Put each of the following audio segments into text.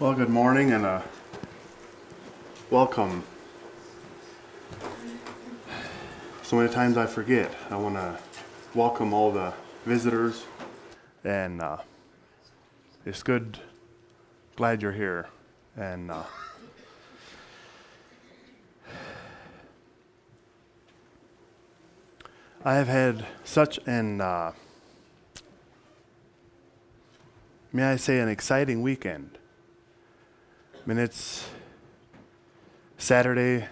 Well, good morning and uh, welcome. So many times I forget. I want to welcome all the visitors, and uh, it's good. Glad you're here, and uh, I have had such an, uh, may I say, an exciting weekend. It's Saturday,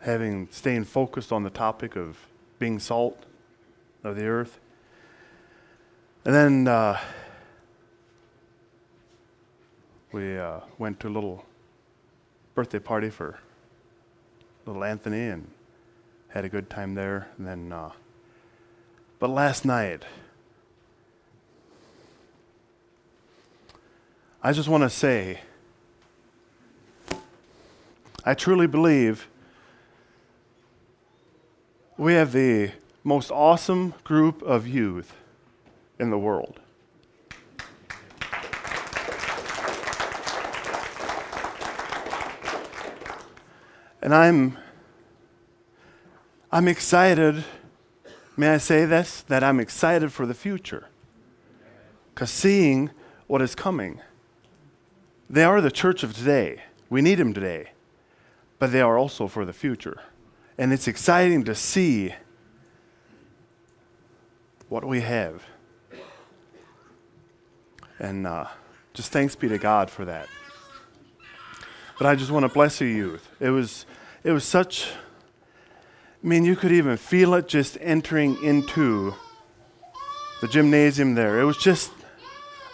having staying focused on the topic of being salt of the earth. And then uh, we uh, went to a little birthday party for little Anthony and had a good time there. And then, uh, but last night, I just want to say, I truly believe we have the most awesome group of youth in the world. And I'm I'm excited. May I say this? That I'm excited for the future. Because seeing what is coming, they are the church of today. We need them today. But they are also for the future. And it's exciting to see what we have. And uh, just thanks be to God for that. But I just want to bless you, youth. It was, it was such I mean, you could even feel it just entering into the gymnasium there. It was just,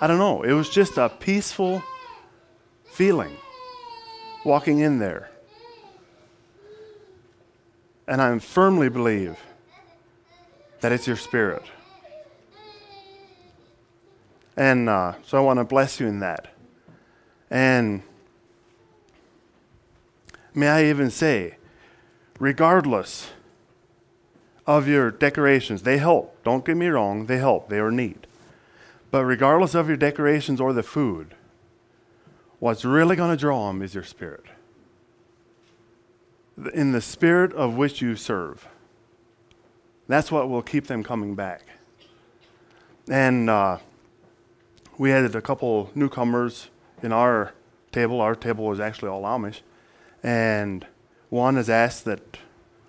I don't know, it was just a peaceful feeling walking in there. And I firmly believe that it's your spirit. And uh, so I want to bless you in that. And may I even say, regardless of your decorations, they help. Don't get me wrong, they help. They are neat. But regardless of your decorations or the food, what's really going to draw them is your spirit. In the spirit of which you serve. That's what will keep them coming back. And uh, we had a couple newcomers in our table. Our table was actually all Amish. And one has asked that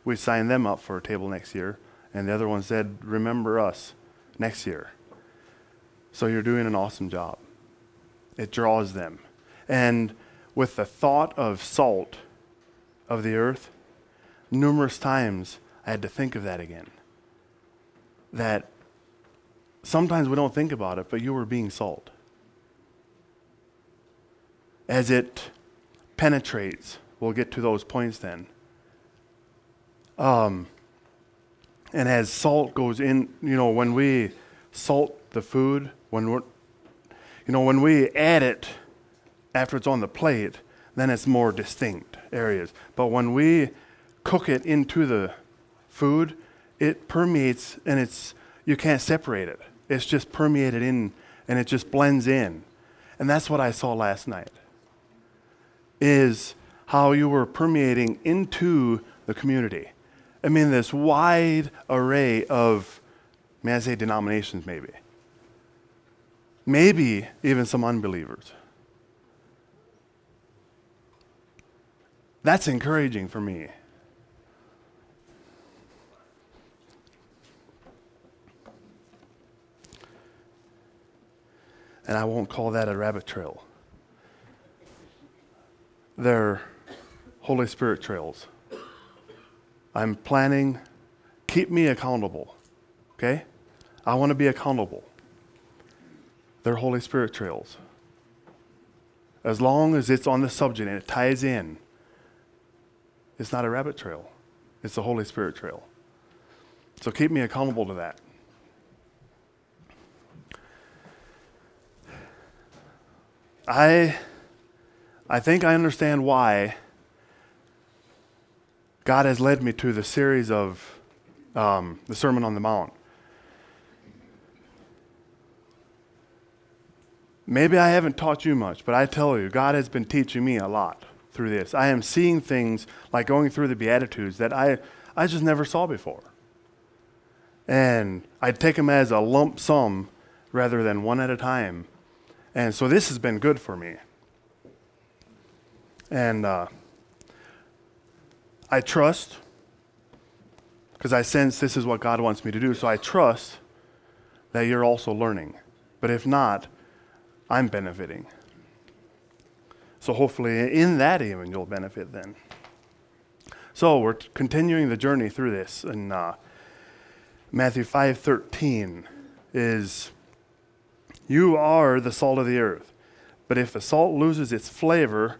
we sign them up for a table next year, and the other one said, Remember us next year. So you're doing an awesome job. It draws them. And with the thought of salt of the earth, numerous times I had to think of that again. That sometimes we don't think about it, but you were being salt. As it penetrates We'll get to those points then. Um, and as salt goes in, you know, when we salt the food, when we're, you know, when we add it after it's on the plate, then it's more distinct areas. But when we cook it into the food, it permeates and it's, you can't separate it. It's just permeated in and it just blends in. And that's what I saw last night. Is how you were permeating into the community. I mean, this wide array of, may I say, denominations, maybe. Maybe even some unbelievers. That's encouraging for me. And I won't call that a rabbit trail. They're Holy Spirit trails. I'm planning, keep me accountable, okay? I want to be accountable. They're Holy Spirit trails. As long as it's on the subject and it ties in, it's not a rabbit trail, it's the Holy Spirit trail. So keep me accountable to that. I, I think I understand why God has led me to the series of um, the Sermon on the Mount. Maybe I haven't taught you much, but I tell you, God has been teaching me a lot through this. I am seeing things like going through the Beatitudes that I, I just never saw before. And I take them as a lump sum rather than one at a time. And so this has been good for me. And uh, I trust, because I sense this is what God wants me to do. So I trust that you're also learning. But if not, I'm benefiting. So hopefully, in that even, you'll benefit then. So we're continuing the journey through this, and uh, Matthew five thirteen is, "You are the salt of the earth, but if the salt loses its flavor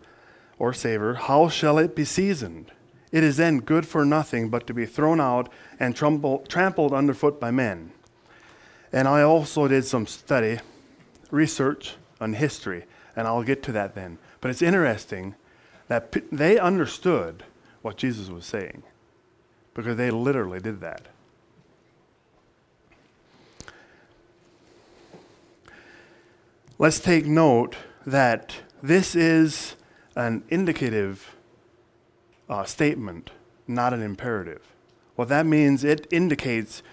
or savor, how shall it be seasoned? It is then good for nothing but to be thrown out and trampled underfoot by men." And I also did some study, research on history, and I'll get to that then. But it's interesting that they understood what Jesus was saying because they literally did that. Let's take note that this is an indicative uh, statement, not an imperative. What that means, it indicates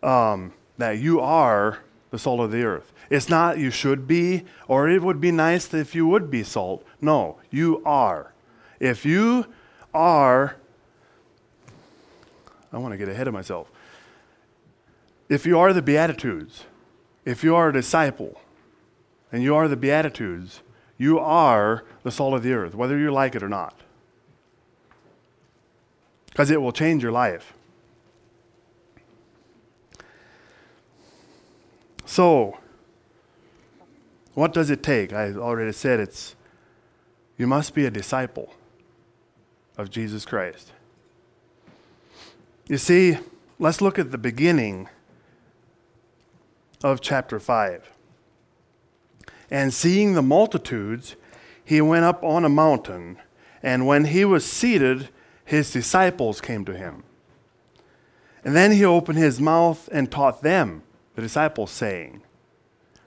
um, that you are the salt of the earth. It's not you should be, or it would be nice if you would be salt. No, you are. If you are, I want to get ahead of myself. If you are the Beatitudes, if you are a disciple, and you are the Beatitudes, you are the salt of the earth, whether you like it or not. Because it will change your life. So, what does it take? I already said it's you must be a disciple of Jesus Christ. You see, let's look at the beginning of chapter 5. And seeing the multitudes, he went up on a mountain, and when he was seated, his disciples came to him. And then he opened his mouth and taught them, the disciples, saying,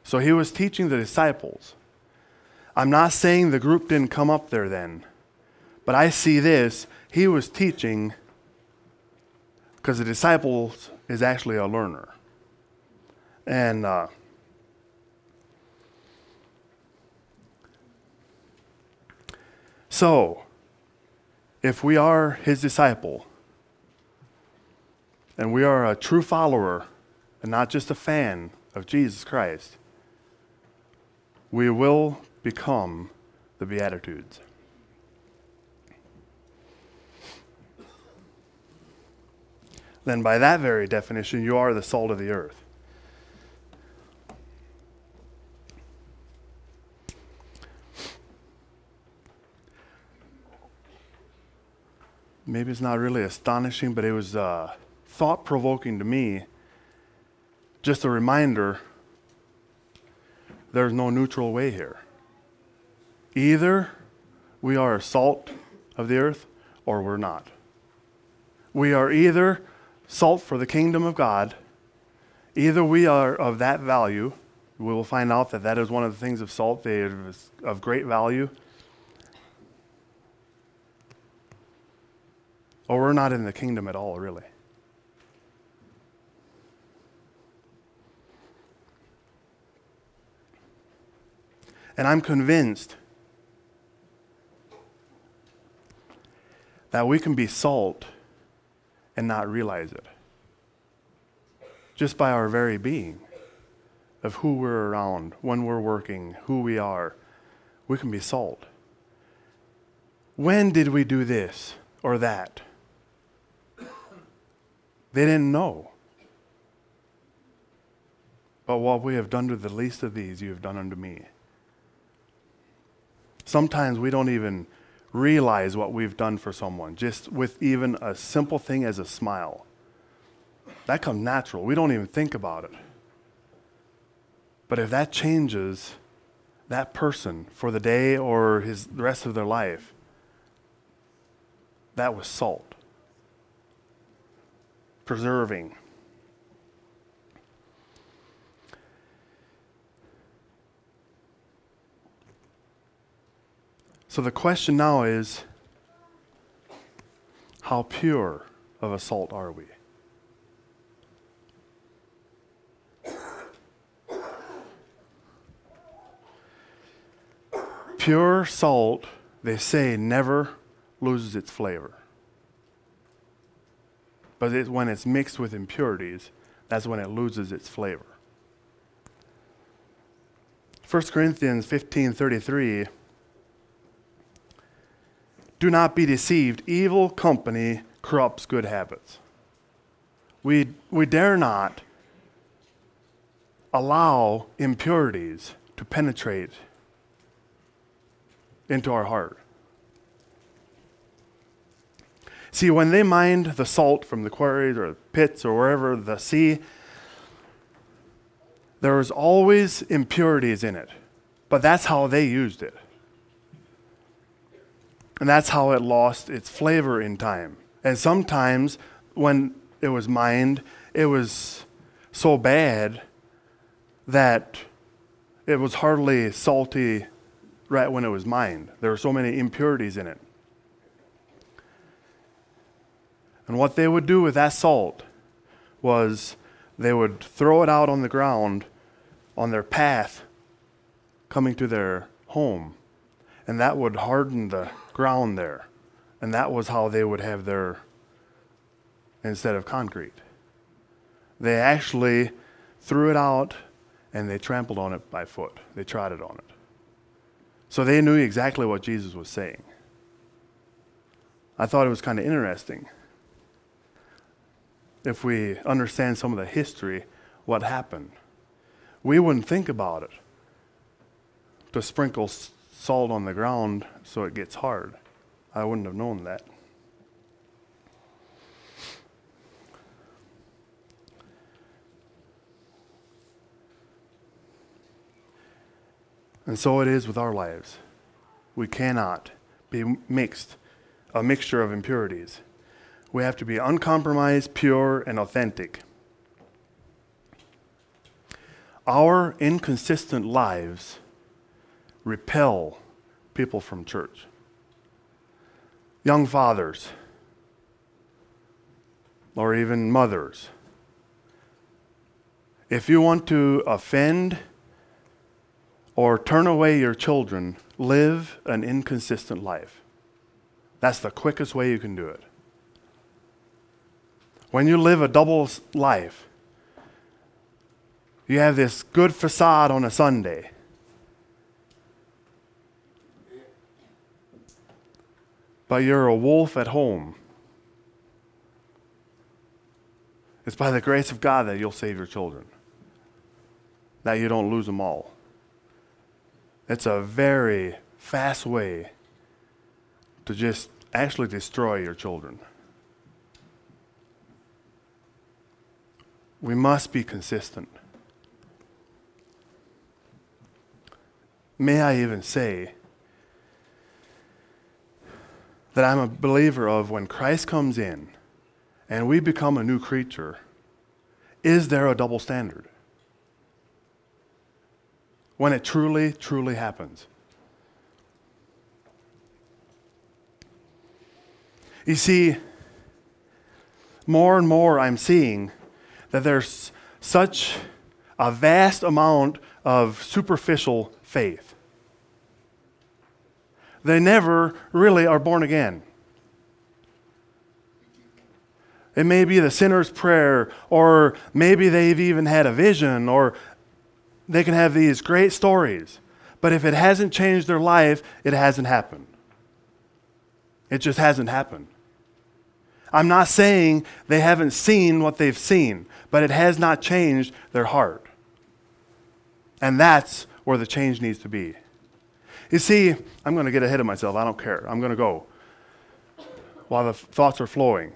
so he was teaching the disciples. I'm not saying the group didn't come up there then, but I see this. He was teaching because the disciples is actually a learner. And uh, so, if we are his disciple, and we are a true follower, and not just a fan of Jesus Christ, we will become the Beatitudes. Then, by that very definition, you are the salt of the earth. Maybe it's not really astonishing, but it was uh, thought provoking to me. Just a reminder there's no neutral way here. Either we are a salt of the earth or we're not. We are either salt for the kingdom of God, either we are of that value. We will find out that that is one of the things of salt, they of great value. Or we're not in the kingdom at all, really. And I'm convinced that we can be salt and not realize it. Just by our very being of who we're around, when we're working, who we are, we can be salt. When did we do this or that? They didn't know. But what we have done to the least of these, you have done unto me. Sometimes we don't even realize what we've done for someone, just with even a simple thing as a smile. That comes natural. We don't even think about it. But if that changes that person for the day or his, the rest of their life, that was salt. Preserving. So the question now is how pure of a salt are we? Pure salt, they say, never loses its flavor. But it, when it's mixed with impurities, that's when it loses its flavor. 1 Corinthians 15:33 Do not be deceived evil company corrupts good habits. We we dare not allow impurities to penetrate into our heart. See, when they mined the salt from the quarries or pits or wherever, the sea, there was always impurities in it. But that's how they used it. And that's how it lost its flavor in time. And sometimes when it was mined, it was so bad that it was hardly salty right when it was mined. There were so many impurities in it. And what they would do with that salt was they would throw it out on the ground on their path coming to their home. And that would harden the ground there. And that was how they would have their, instead of concrete. They actually threw it out and they trampled on it by foot. They trotted on it. So they knew exactly what Jesus was saying. I thought it was kind of interesting if we understand some of the history, what happened. We wouldn't think about it to sprinkle salt on the ground so it gets hard. I wouldn't have known that. And so it is with our lives. We cannot be mixed, a mixture of impurities. We have to be uncompromised, pure, and authentic. Our inconsistent lives repel people from church. Young fathers, or even mothers, if you want to offend or turn away your children, live an inconsistent life. That's the quickest way you can do it. When you live a double life, you have this good facade on a Sunday. But you're a wolf at home. It's by the grace of God that you'll save your children, that you don't lose them all. It's a very fast way to just actually destroy your children. We must be consistent. May I even say that I'm a believer of when Christ comes in and we become a new creature, is there a double standard? when it truly, truly happens. You see, more and more I'm seeing that there's such a vast amount of superficial faith. They never really are born again. It may be the sinner's prayer, or maybe they've even had a vision, or they can have these great stories, but if it hasn't changed their life, it hasn't happened. It just hasn't happened. I'm not saying they haven't seen what they've seen, but it has not changed their heart. And that's where the change needs to be. You see, I'm going to get ahead of myself. I don't care. I'm going to go while the thoughts are flowing.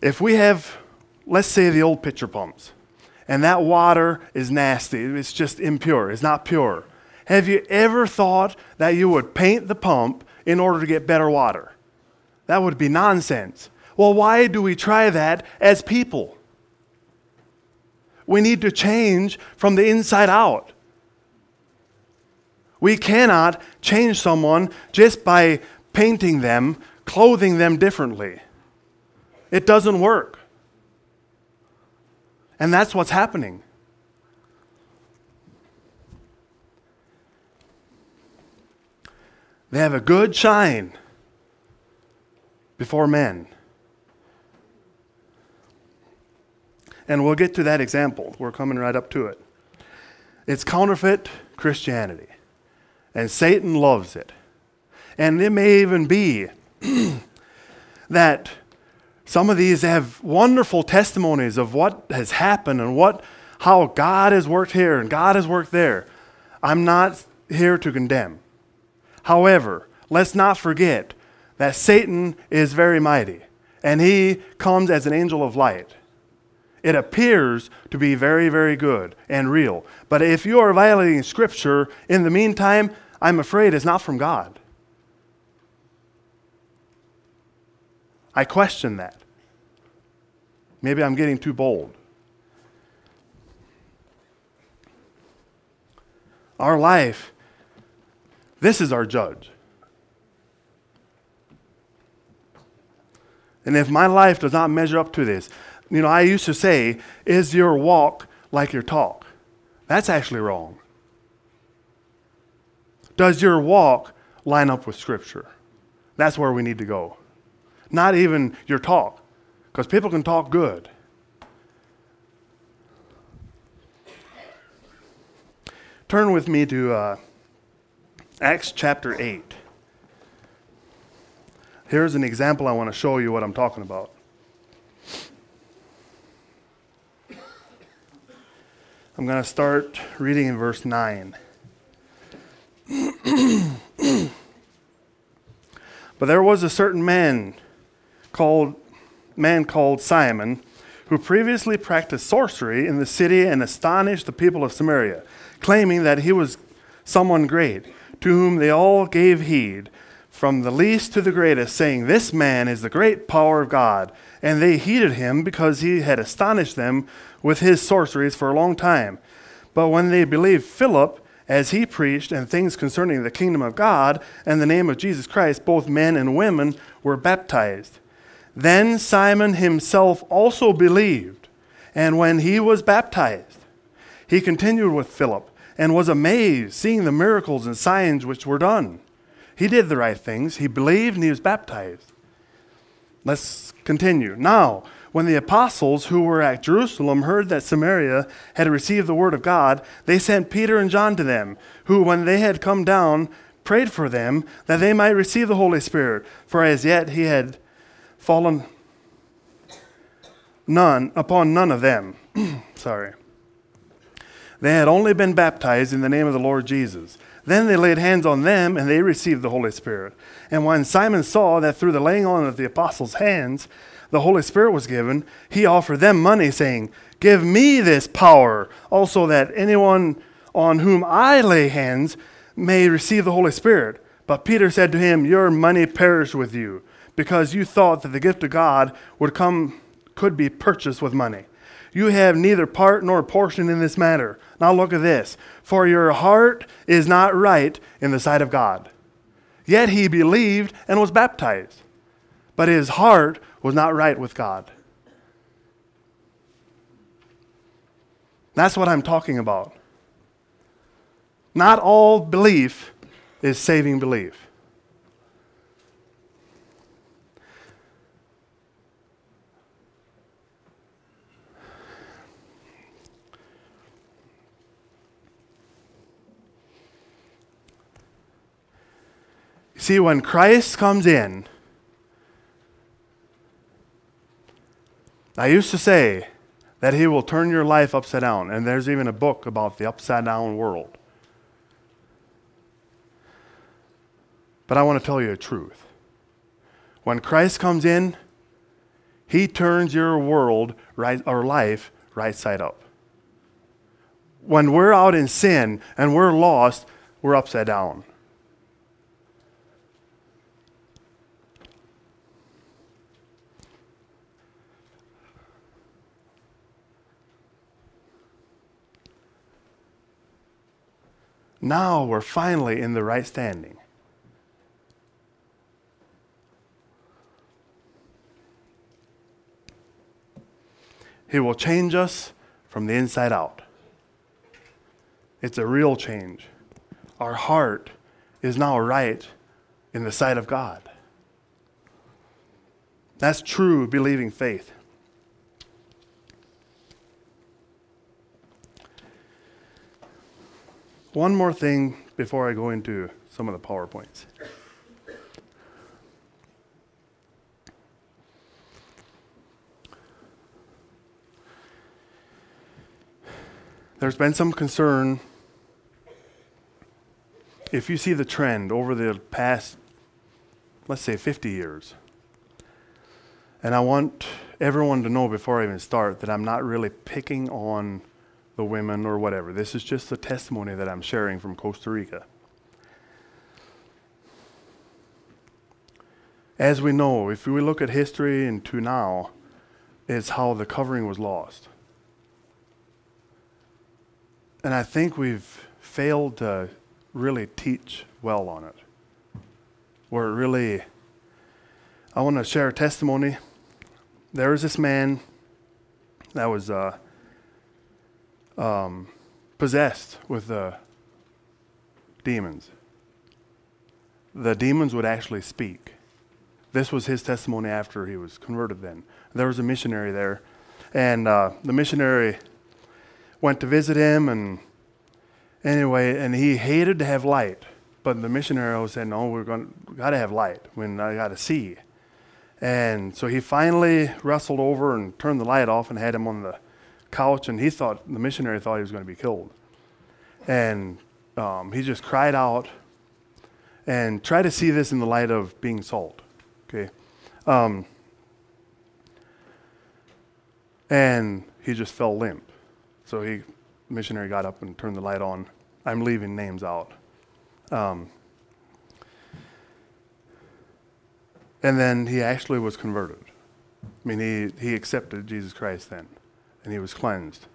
If we have, let's say, the old pitcher pumps, and that water is nasty. It's just impure. It's not pure. Have you ever thought that you would paint the pump in order to get better water? That would be nonsense. Well, why do we try that as people? We need to change from the inside out. We cannot change someone just by painting them, clothing them differently. It doesn't work. And that's what's happening. They have a good shine before men. And we'll get to that example. We're coming right up to it. It's counterfeit Christianity. And Satan loves it. And it may even be that some of these have wonderful testimonies of what has happened and what how God has worked here and God has worked there. I'm not here to condemn. However, let's not forget that Satan is very mighty and he comes as an angel of light. It appears to be very, very good and real. But if you are violating Scripture in the meantime, I'm afraid it's not from God. I question that. Maybe I'm getting too bold. Our life, this is our judge. And if my life does not measure up to this, you know, I used to say, is your walk like your talk? That's actually wrong. Does your walk line up with Scripture? That's where we need to go. Not even your talk, because people can talk good. Turn with me to uh, Acts chapter 8. Here's an example I want to show you what I'm talking about. I'm going to start reading in verse 9. But there was a certain man called man called Simon who previously practiced sorcery in the city and astonished the people of Samaria, claiming that he was someone great, to whom they all gave heed, from the least to the greatest, saying, This man is the great power of God. And they heeded him because he had astonished them with his sorceries for a long time. But when they believed Philip, as he preached, and things concerning the kingdom of God and the name of Jesus Christ, both men and women were baptized. Then Simon himself also believed, and when he was baptized, he continued with Philip and was amazed, seeing the miracles and signs which were done. He did the right things, he believed, and he was baptized. Let's continue. Now, when the apostles who were at Jerusalem heard that Samaria had received the word of God, they sent Peter and John to them, who, when they had come down, prayed for them that they might receive the Holy Spirit, for as yet he had fallen none upon none of them. Sorry. They had only been baptized in the name of the Lord Jesus. Then they laid hands on them and they received the Holy Spirit. And when Simon saw that through the laying on of the apostles' hands the Holy Spirit was given, he offered them money, saying, Give me this power, also that anyone on whom I lay hands may receive the Holy Spirit. But Peter said to him, Your money perished with you, because you thought that the gift of God would come could be purchased with money. You have neither part nor portion in this matter. Now look at this. For your heart is not right in the sight of God. Yet he believed and was baptized. But his heart was not right with God. That's what I'm talking about. Not all belief is saving belief. See, when Christ comes in, I used to say that he will turn your life upside down, and there's even a book about the upside down world. But I want to tell you the truth. When Christ comes in, he turns your world right or life right side up. When we're out in sin and we're lost, we're upside down. Now we're finally in the right standing. He will change us from the inside out. It's a real change. Our heart is now right in the sight of God. That's true believing faith. One more thing before I go into some of the PowerPoints. There's been some concern if you see the trend over the past, let's say, 50 years. And I want everyone to know before I even start that I'm not really picking on the women or whatever. This is just a testimony that I'm sharing from Costa Rica. As we know, if we look at history and to now, it's how the covering was lost. And I think we've failed to really teach well on it. Where it really, I want to share a testimony. There was this man that was uh, um, possessed with uh, demons. The demons would actually speak. This was his testimony after he was converted then. There was a missionary there, and uh, the missionary went to visit him and anyway, and he hated to have light. But the missionary said, "No, we're going got to have light. When I got to see." And so he finally wrestled over and turned the light off and had him on the couch. And he thought the missionary thought he was going to be killed. And um, he just cried out and try to see this in the light of being salt. Okay. Um, and he just fell limp. So he missionary got up and turned the light on. I'm leaving names out. Um, and then he actually was converted. I mean, he, he accepted Jesus Christ then, and he was cleansed.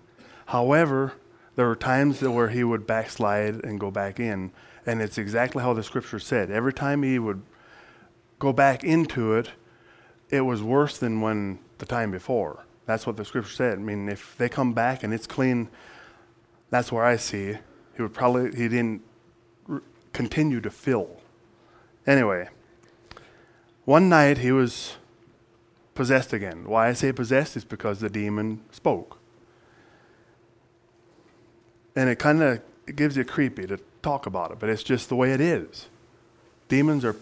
However, there were times where he would backslide and go back in, and it's exactly how the scripture said. Every time he would go back into it, it was worse than when the time before. That's what the scripture said. I mean, if they come back and it's clean, that's where I see he would probably he didn't continue to fill. Anyway, one night he was possessed again. Why I say possessed is because the demon spoke. And it kind of gives you creepy to talk about it, but it's just the way it is. Demons are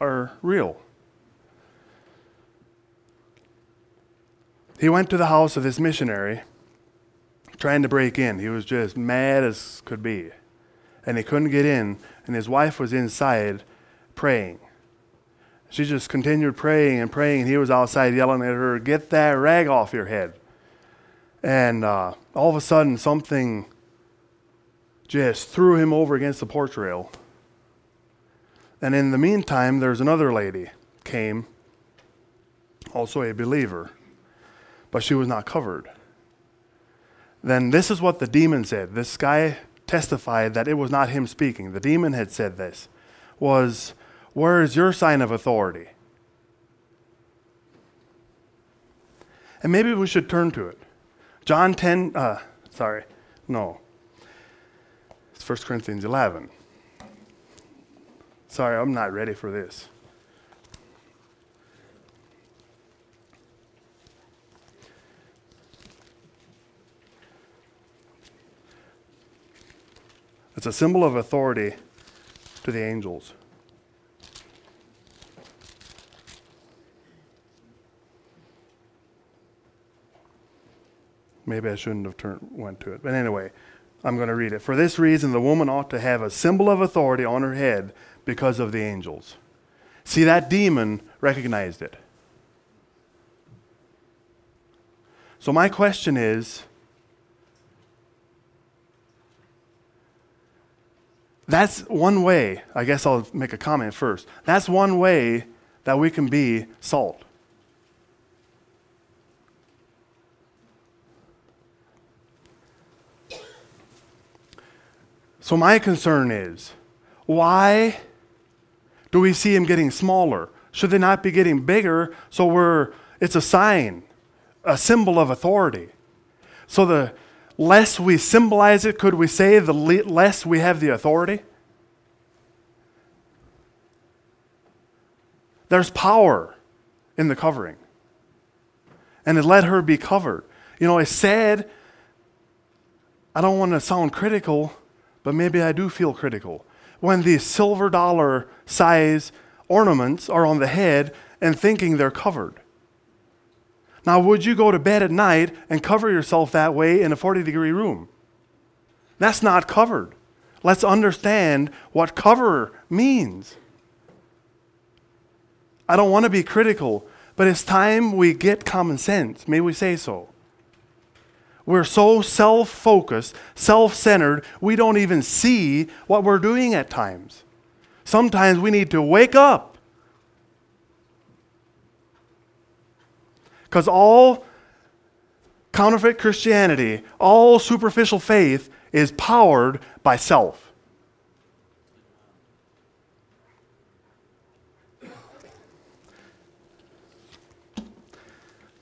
are real. He went to the house of this missionary trying to break in. He was just mad as could be. And he couldn't get in, and his wife was inside praying. She just continued praying and praying, and he was outside yelling at her, Get that rag off your head. And uh, all of a sudden, something just threw him over against the porch rail. And in the meantime, there's another lady came, also a believer, but she was not covered then this is what the demon said. This guy testified that it was not him speaking. The demon had said this was, Where is your sign of authority? And maybe we should turn to it. John 10, uh, sorry, no. It's 1 Corinthians 11. Sorry, I'm not ready for this. It's a symbol of authority to the angels. Maybe I shouldn't have turned, went to it. But anyway, I'm going to read it. For this reason, the woman ought to have a symbol of authority on her head because of the angels. See, that demon recognized it. So, my question is That's one way, I guess I'll make a comment first. That's one way that we can be salt. So, my concern is why do we see him getting smaller? Should they not be getting bigger so we're, it's a sign, a symbol of authority? So, the less we symbolize it, could we say the less we have the authority? There's power in the covering. And it let her be covered. You know, it's sad. I don't want to sound critical, but maybe I do feel critical. When these silver dollar size ornaments are on the head and thinking they're covered. Now, would you go to bed at night and cover yourself that way in a 40 degree room? That's not covered. Let's understand what cover means. I don't want to be critical, but it's time we get common sense. May we say so? We're so self focused, self centered, we don't even see what we're doing at times. Sometimes we need to wake up. Because all counterfeit Christianity, all superficial faith is powered by self.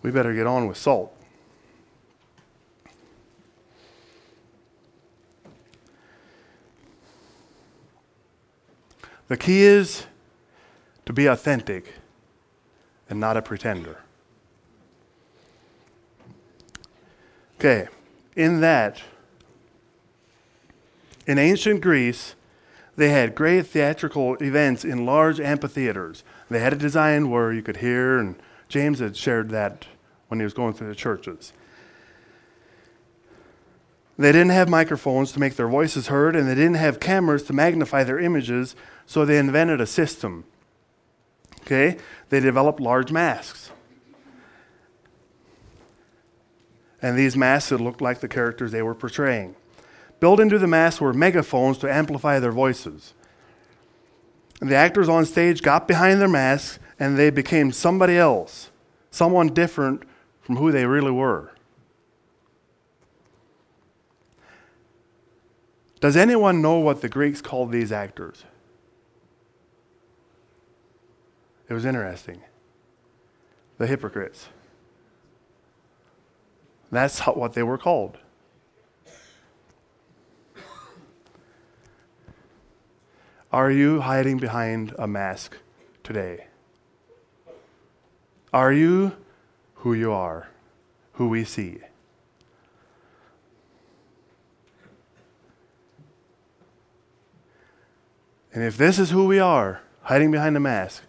we better get on with salt. The key is to be authentic and not a pretender. Okay, in that, in ancient Greece, they had great theatrical events in large amphitheaters. They had a design where you could hear, and James had shared that when he was going through the churches. They didn't have microphones to make their voices heard, and they didn't have cameras to magnify their images, so they invented a system. Okay? They developed large masks. And these masks looked like the characters they were portraying. Built into the masks were megaphones to amplify their voices. And the actors on stage got behind their masks and they became somebody else, someone different from who they really were. Does anyone know what the Greeks called these actors? It was interesting. The hypocrites. That's what they were called. Are you hiding behind a mask today? Are you who you are, who we see. And if this is who we are, hiding behind a mask,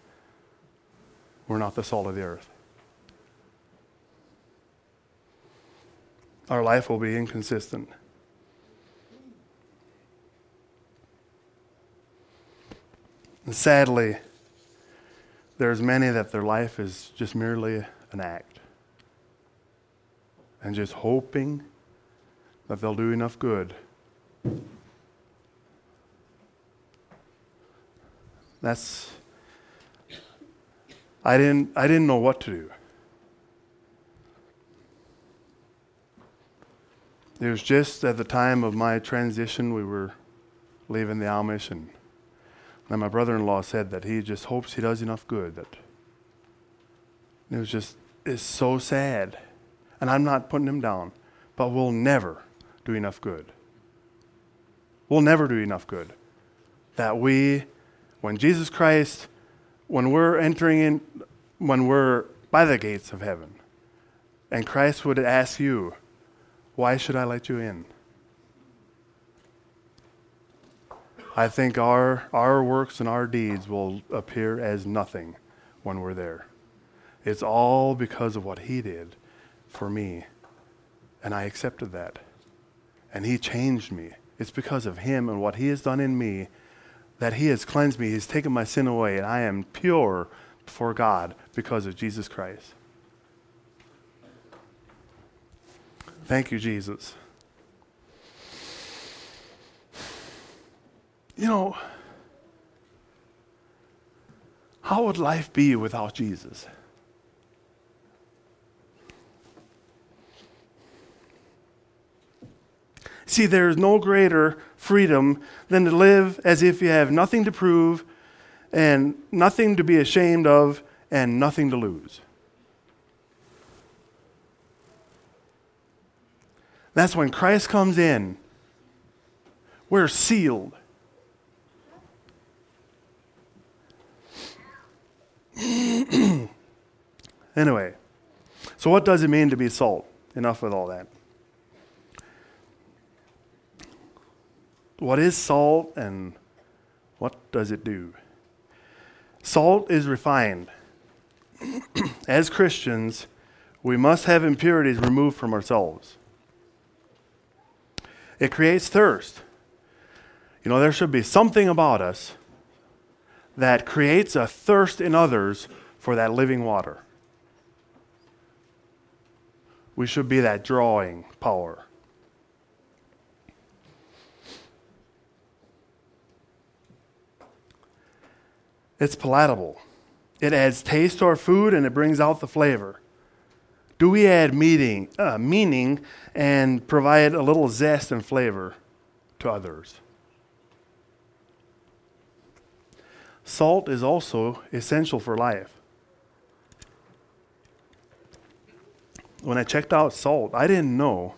we're not the salt of the earth. Our life will be inconsistent. And sadly, there's many that their life is just merely an act and just hoping that they'll do enough good. That's I didn't I didn't know what to do. It was just at the time of my transition we were leaving the Amish and and my brother-in-law said that he just hopes he does enough good that it was just it's so sad and I'm not putting him down, but we'll never do enough good. We'll never do enough good. That we, when Jesus Christ, when we're entering in, when we're by the gates of heaven, and Christ would ask you, Why should I let you in? I think our, our works and our deeds will appear as nothing when we're there. It's all because of what He did for me. And I accepted that. And He changed me. It's because of Him and what He has done in me that He has cleansed me. He's taken my sin away, and I am pure before God because of Jesus Christ. Thank you, Jesus. You know, how would life be without Jesus? See, there is no greater freedom than to live as if you have nothing to prove and nothing to be ashamed of and nothing to lose. That's when Christ comes in. We're sealed. anyway, so what does it mean to be salt? Enough with all that. What is salt and what does it do? Salt is refined. As Christians, we must have impurities removed from ourselves. It creates thirst. You know, there should be something about us that creates a thirst in others for that living water. We should be that drawing power. It's palatable. It adds taste to our food and it brings out the flavor. Do we add meaning, uh, meaning and provide a little zest and flavor to others? Salt is also essential for life. When I checked out salt, I didn't know,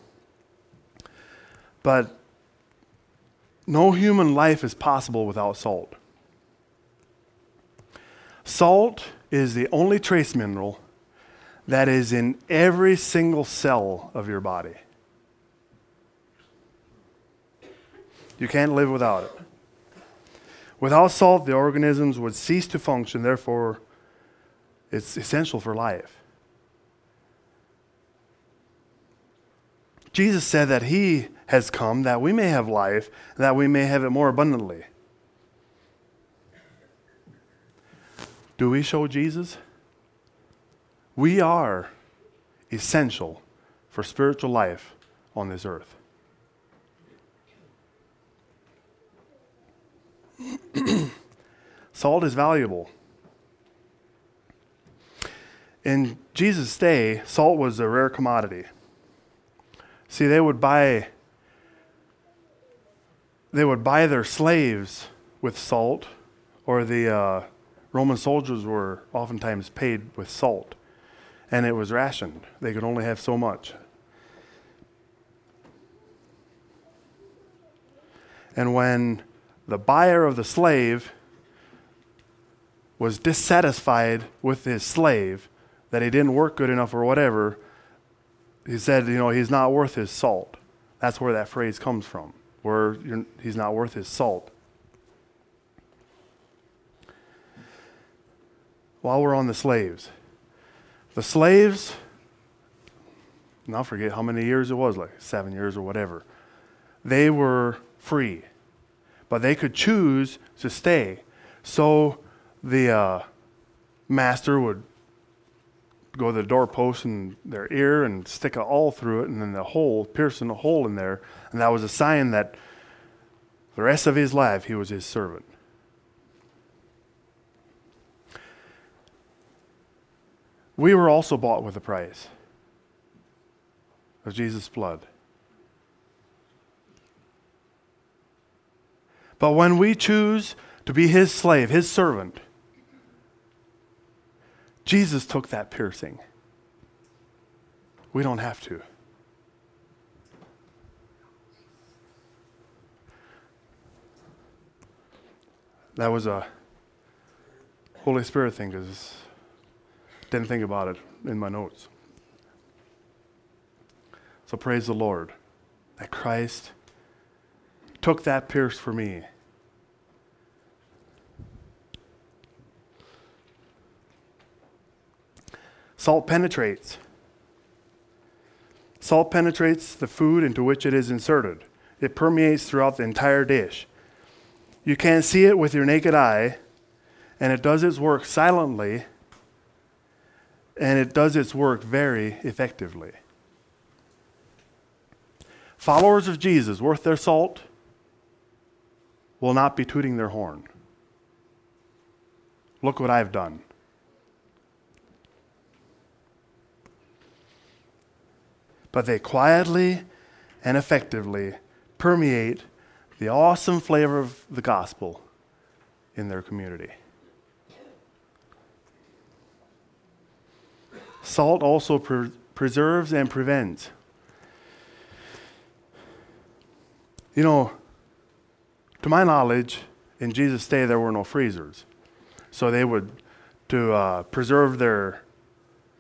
but no human life is possible without salt. Salt is the only trace mineral that is in every single cell of your body. You can't live without it. Without salt, the organisms would cease to function, therefore, it's essential for life. Jesus said that He has come that we may have life, that we may have it more abundantly. Do we show Jesus? We are essential for spiritual life on this earth. Salt is valuable. In Jesus' day, salt was a rare commodity. See, they would buy they would buy their slaves with salt, or the uh, Roman soldiers were oftentimes paid with salt, and it was rationed. They could only have so much. And when the buyer of the slave was dissatisfied with his slave, that he didn't work good enough or whatever, he said, you know, he's not worth his salt. That's where that phrase comes from, where he's not worth his salt. While we're on the slaves, the slaves, and I'll forget how many years it was, like seven years or whatever, they were free but they could choose to stay. So the uh, master would go to the doorpost in their ear and stick a awl through it, and then the hole, piercing a hole in there, and that was a sign that the rest of his life he was his servant. We were also bought with a price of Jesus' blood. But when we choose to be his slave, his servant, Jesus took that piercing. We don't have to. That was a Holy Spirit thing because didn't think about it in my notes. So praise the Lord that Christ took that pierce for me. Salt penetrates. Salt penetrates the food into which it is inserted. It permeates throughout the entire dish. You can't see it with your naked eye, and it does its work silently, and it does its work very effectively. Followers of Jesus, worth their salt, will not be tooting their horn. Look what I've done. But they quietly and effectively permeate the awesome flavor of the gospel in their community. Salt also pre- preserves and prevents. You know, to my knowledge, in Jesus' day, there were no freezers. So they would, to uh, preserve their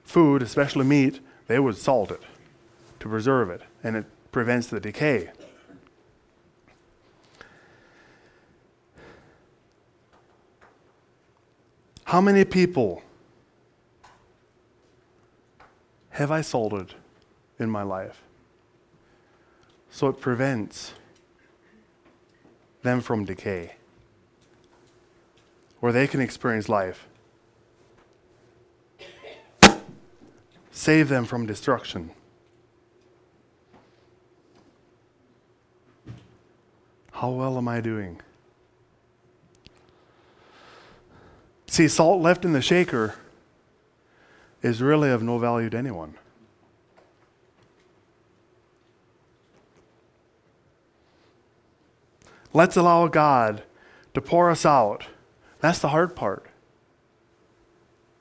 food, especially meat, they would salt it to preserve it, and it prevents the decay. How many people have I salted in my life? So it prevents them from decay, where they can experience life. Save them from destruction. How well am I doing? See, salt left in the shaker is really of no value to anyone. Let's allow God to pour us out. That's the hard part.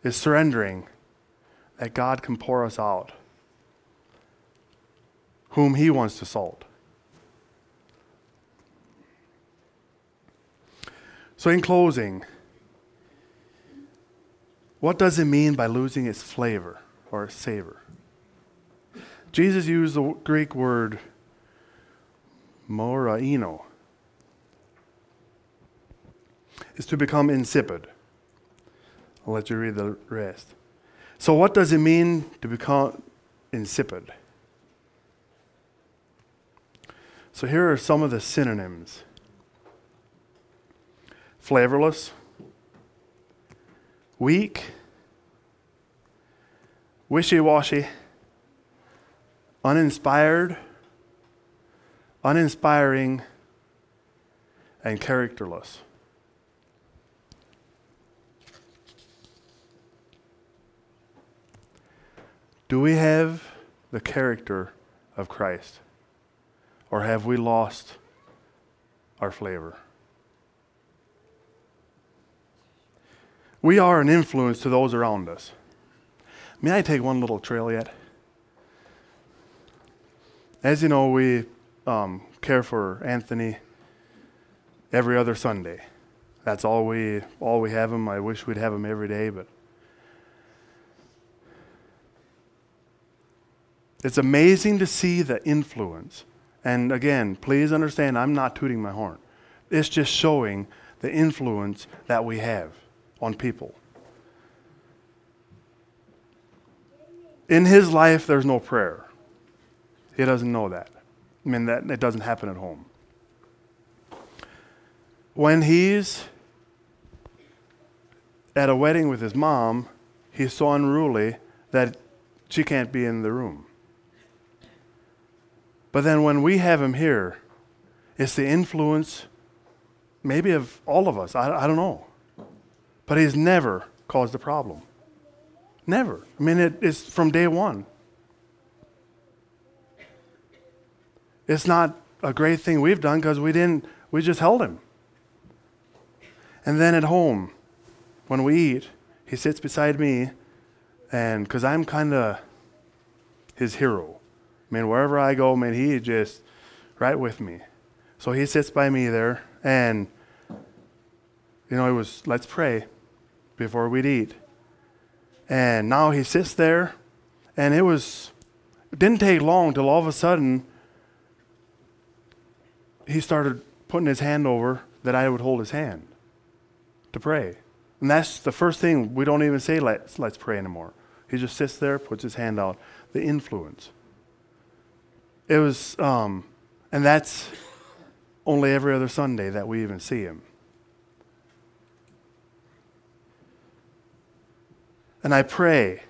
Is surrendering that God can pour us out whom he wants to salt. So in closing, what does it mean by losing its flavor or savor? Jesus used the Greek word moraino. Is to become insipid. I'll let you read the rest. So, what does it mean to become insipid? So, here are some of the synonyms flavorless, weak, wishy washy, uninspired, uninspiring, and characterless. Do we have the character of Christ? Or have we lost our flavor? We are an influence to those around us. May I take one little trail yet? As you know, we um, care for Anthony every other Sunday. That's all we all we have him. I wish we'd have him every day, but it's amazing to see the influence. And again, please understand, I'm not tooting my horn. It's just showing the influence that we have on people. In his life, there's no prayer. He doesn't know that. I mean, that it doesn't happen at home. When he's at a wedding with his mom, he's so unruly that she can't be in the room. But then when we have him here, it's the influence, maybe of all of us. I, I don't know. But he's never caused a problem. Never. I mean, it, it's from day one. It's not a great thing we've done because we didn't, we just held him. And then at home, when we eat, he sits beside me, and because I'm kind of his hero. I mean, wherever I go, man, he just right with me. So he sits by me there, and you know, it was let's pray before we'd eat. And now he sits there, and it was, it didn't take long till all of a sudden he started putting his hand over that I would hold his hand to pray. And that's the first thing we don't even say, let's, let's pray anymore. He just sits there, puts his hand out. The influence. It was, um, and that's only every other Sunday that we even see him. And I pray.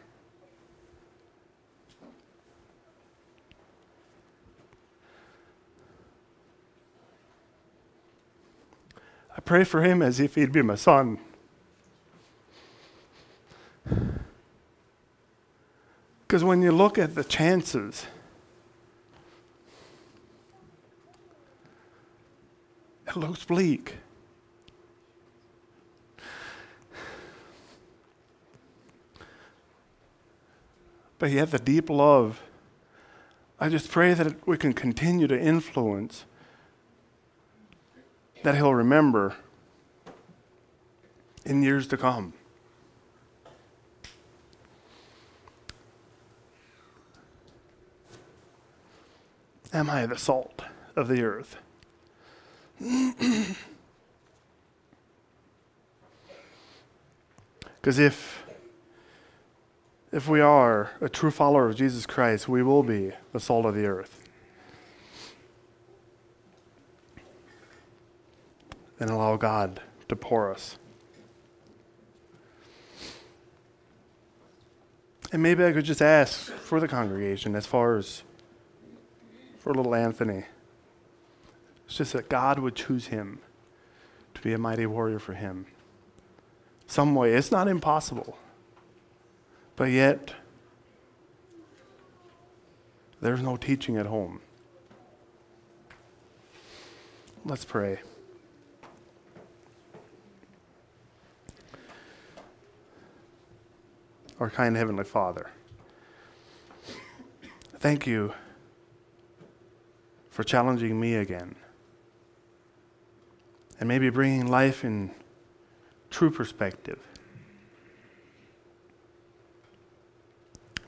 I pray for him as if he'd be my son. Because when you look at the chances, It looks bleak. But yet, the deep love, I just pray that we can continue to influence, that He'll remember in years to come. Am I the salt of the earth? Because if, if we are a true follower of Jesus Christ, we will be the salt of the earth. And allow God to pour us. And maybe I could just ask for the congregation as far as for little Anthony. It's just that God would choose him to be a mighty warrior for him. Some way. It's not impossible. But yet, there's no teaching at home. Let's pray. Our kind Heavenly Father, thank you for challenging me again. And maybe bringing life in true perspective.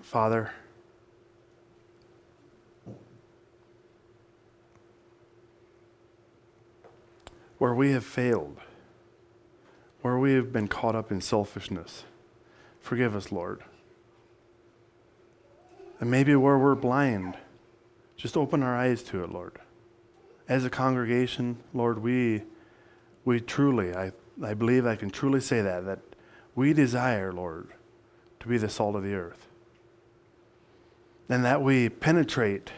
Father, where we have failed, where we have been caught up in selfishness, forgive us, Lord. And maybe where we're blind, just open our eyes to it, Lord. As a congregation, Lord, we, we truly, I, I believe I can truly say that, that we desire, Lord, to be the salt of the earth. And that we penetrate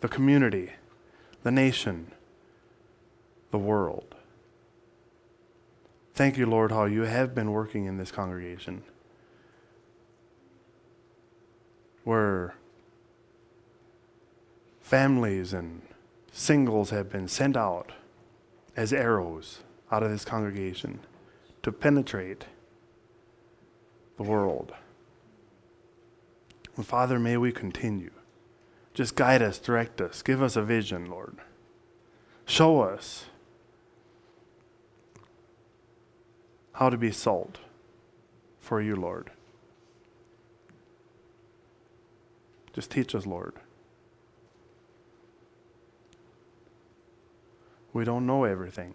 the community, the nation, the world. Thank you, Lord, how you have been working in this congregation. Where families and singles have been sent out as arrows out of this congregation to penetrate the world. And Father, may we continue. Just guide us, direct us, give us a vision, Lord. Show us how to be salt for you, Lord. Just teach us, Lord. We don't know everything.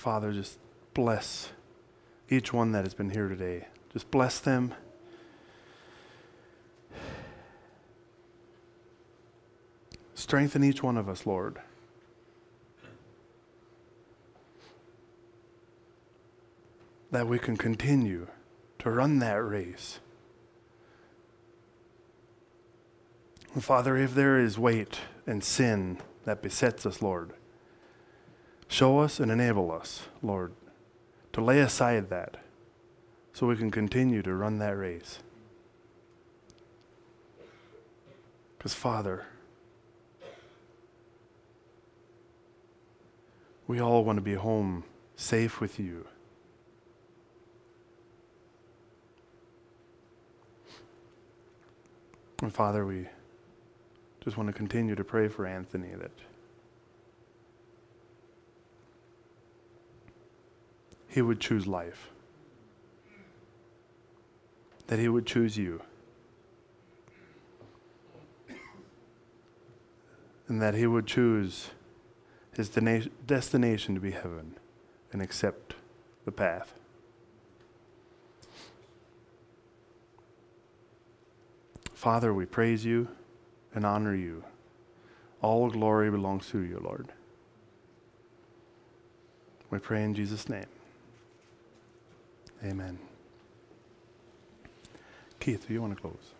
Father, just bless each one that has been here today. Just bless them. Strengthen each one of us, Lord. That we can continue to run that race Father, if there is weight and sin that besets us, Lord, show us and enable us, Lord, to lay aside that so we can continue to run that race. Because, Father, we all want to be home safe with you. And Father, we just want to continue to pray for Anthony that he would choose life, that he would choose you, and that he would choose his destination to be heaven and accept the path. Father, we praise you and honor you. All glory belongs to you, Lord. We pray in Jesus' name. Amen. Keith, do you want to close?